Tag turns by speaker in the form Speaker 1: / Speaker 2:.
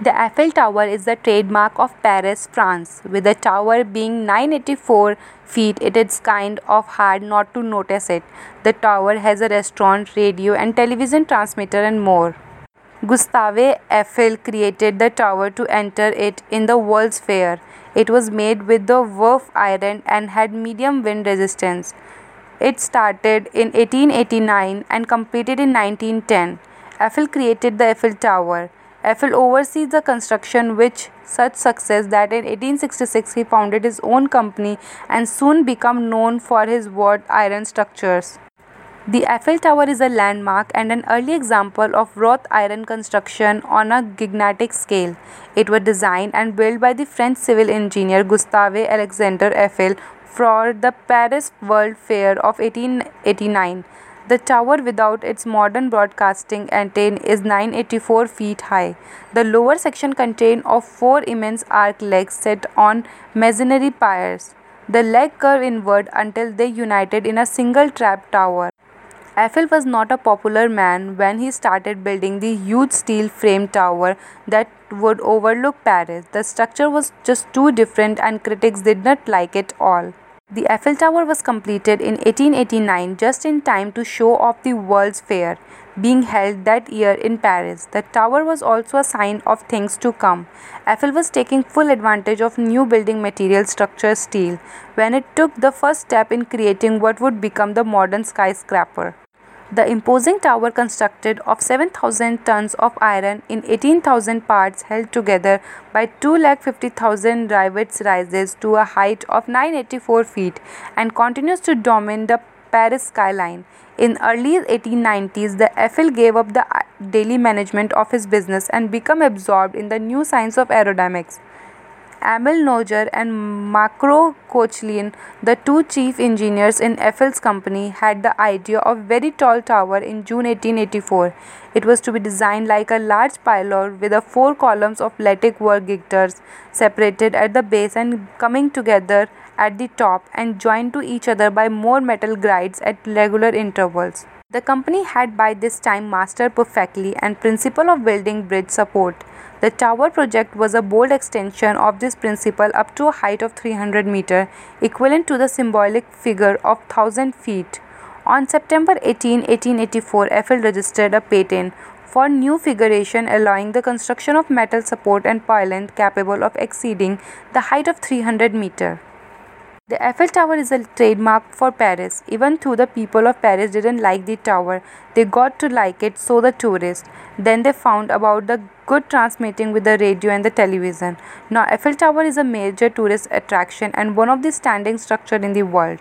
Speaker 1: The Eiffel Tower is the trademark of Paris, France. With the tower being 984 feet, it is kind of hard not to notice it. The tower has a restaurant, radio and television transmitter and more. Gustave Eiffel created the tower to enter it in the World's Fair. It was made with the Wolf iron and had medium wind resistance. It started in 1889 and completed in 1910. Eiffel created the Eiffel Tower. Eiffel oversees the construction with such success that in 1866 he founded his own company and soon became known for his wrought iron structures. The Eiffel Tower is a landmark and an early example of wrought iron construction on a gigantic scale. It was designed and built by the French civil engineer Gustave Alexandre Eiffel for the Paris World Fair of 1889. The tower without its modern broadcasting antenne is 984 feet high. The lower section contains of four immense arc legs set on masonry piers. The leg curve inward until they united in a single trap tower. Eiffel was not a popular man when he started building the huge steel frame tower that would overlook Paris. The structure was just too different and critics did not like it all. The Eiffel Tower was completed in 1889 just in time to show off the World's Fair being held that year in Paris. The tower was also a sign of things to come. Eiffel was taking full advantage of new building material structure steel when it took the first step in creating what would become the modern skyscraper. The imposing tower constructed of 7,000 tons of iron in 18,000 parts held together by 2,50,000 rivets rises to a height of 984 feet and continues to dominate the Paris skyline. In early 1890s, the Eiffel gave up the daily management of his business and became absorbed in the new science of aerodynamics. Emile Nouguier and Macro Koechlin, the two chief engineers in Eiffel's company, had the idea of a very tall tower in June 1884. It was to be designed like a large pylon with four columns of lattice work girders separated at the base and coming together at the top and joined to each other by more metal grids at regular intervals. The company had by this time mastered perfectly and principle of building bridge support. The tower project was a bold extension of this principle up to a height of 300 meter, equivalent to the symbolic figure of 1000 feet. On September 18, 1884, Eiffel registered a patent for new figuration allowing the construction of metal support and pylon capable of exceeding the height of 300 meter. The Eiffel Tower is a trademark for Paris. Even though the people of Paris didn't like the tower, they got to like it so the tourists. Then they found about the good transmitting with the radio and the television. Now Eiffel Tower is a major tourist attraction and one of the standing structure in the world.